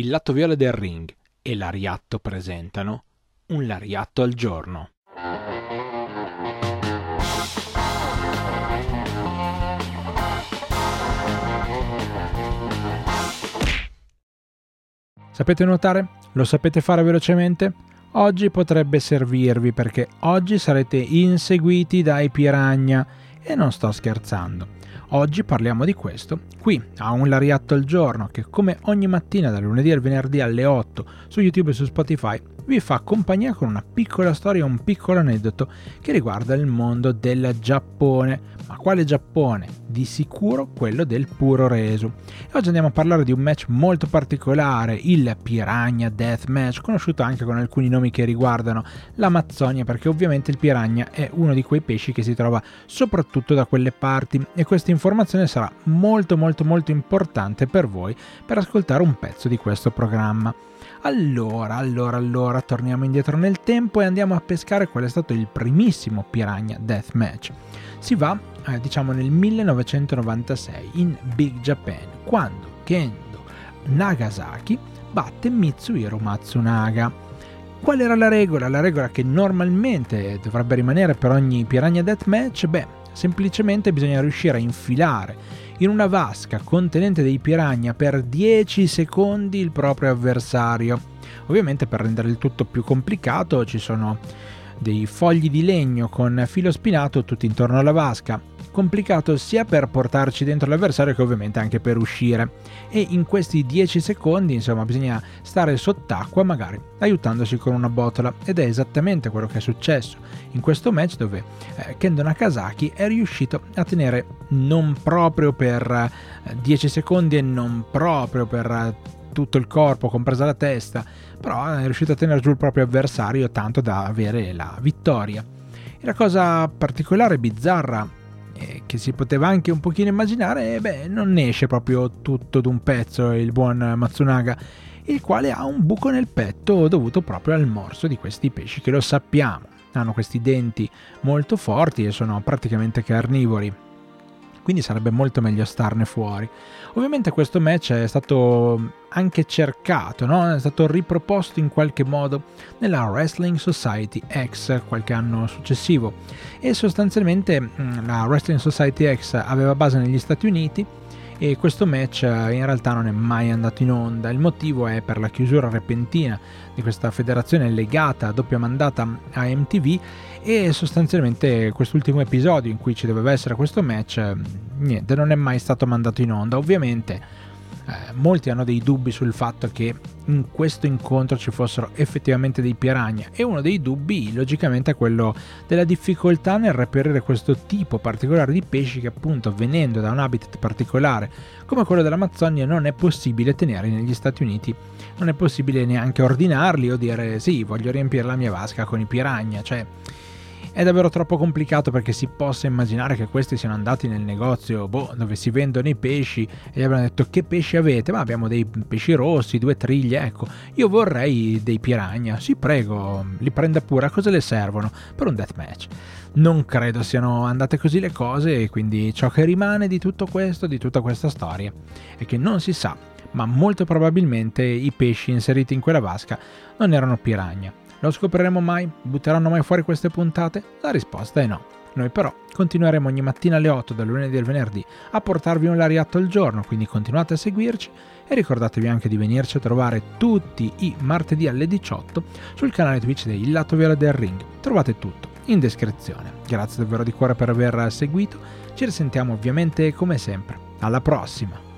il lato viola del ring e l'Ariatto presentano un Lariatto al giorno. Sapete nuotare? Lo sapete fare velocemente? Oggi potrebbe servirvi perché oggi sarete inseguiti dai piranha e non sto scherzando. Oggi parliamo di questo, qui a un lariatto al giorno che come ogni mattina dal lunedì al venerdì alle 8 su YouTube e su Spotify vi fa compagnia con una piccola storia, un piccolo aneddoto che riguarda il mondo del Giappone. Ma quale Giappone? Di sicuro quello del puro reso. E oggi andiamo a parlare di un match molto particolare, il Piranha Death Match, conosciuto anche con alcuni nomi che riguardano l'Amazzonia, perché ovviamente il piranha è uno di quei pesci che si trova soprattutto da quelle parti e questa informazione sarà molto molto molto importante per voi per ascoltare un pezzo di questo programma. Allora, allora, allora, torniamo indietro nel tempo e andiamo a pescare qual è stato il primissimo Piranha Death Match. Si va, eh, diciamo, nel 1996 in Big Japan, quando Kendo Nagasaki batte Mitsuhiro Matsunaga. Qual era la regola? La regola che normalmente dovrebbe rimanere per ogni Piranha Death Match? Beh, semplicemente bisogna riuscire a infilare in una vasca contenente dei piranha per 10 secondi il proprio avversario. Ovviamente per rendere il tutto più complicato ci sono dei fogli di legno con filo spinato tutti intorno alla vasca complicato sia per portarci dentro l'avversario che ovviamente anche per uscire. E in questi 10 secondi, insomma, bisogna stare sott'acqua, magari aiutandosi con una botola. Ed è esattamente quello che è successo in questo match dove eh, Kendo Nakazaki è riuscito a tenere non proprio per eh, 10 secondi e non proprio per eh, tutto il corpo, compresa la testa, però è riuscito a tenere giù il proprio avversario tanto da avere la vittoria. E la cosa particolare, bizzarra eh, che si poteva anche un pochino immaginare, eh, beh, non ne esce proprio tutto d'un pezzo il buon Matsunaga, il quale ha un buco nel petto dovuto proprio al morso di questi pesci che lo sappiamo. Hanno questi denti molto forti e sono praticamente carnivori quindi sarebbe molto meglio starne fuori. Ovviamente questo match è stato anche cercato, no? è stato riproposto in qualche modo nella Wrestling Society X qualche anno successivo e sostanzialmente mm, la Wrestling Society X aveva base negli Stati Uniti e questo match eh, in realtà non è mai andato in onda. Il motivo è per la chiusura repentina di questa federazione legata a doppia mandata a MTV e sostanzialmente quest'ultimo episodio in cui ci doveva essere questo match eh, niente non è mai stato mandato in onda ovviamente eh, molti hanno dei dubbi sul fatto che in questo incontro ci fossero effettivamente dei piranha e uno dei dubbi logicamente è quello della difficoltà nel reperire questo tipo particolare di pesci che appunto venendo da un habitat particolare come quello dell'Amazzonia non è possibile tenere negli Stati Uniti. Non è possibile neanche ordinarli o dire sì voglio riempire la mia vasca con i piranha. Cioè è davvero troppo complicato perché si possa immaginare che questi siano andati nel negozio boh, dove si vendono i pesci e gli abbiano detto che pesci avete? Ma abbiamo dei pesci rossi, due triglie, ecco, io vorrei dei piranha, sì prego, li prenda pure, a cosa le servono? Per un deathmatch. Non credo siano andate così le cose e quindi ciò che rimane di tutto questo, di tutta questa storia, è che non si sa, ma molto probabilmente i pesci inseriti in quella vasca non erano piranha lo scopriremo mai? Butteranno mai fuori queste puntate? La risposta è no. Noi però continueremo ogni mattina alle 8 dal lunedì al venerdì a portarvi un lariatto al giorno, quindi continuate a seguirci e ricordatevi anche di venirci a trovare tutti i martedì alle 18 sul canale Twitch del Lato Viola del Ring. Trovate tutto in descrizione. Grazie davvero di cuore per aver seguito, ci risentiamo ovviamente come sempre. Alla prossima!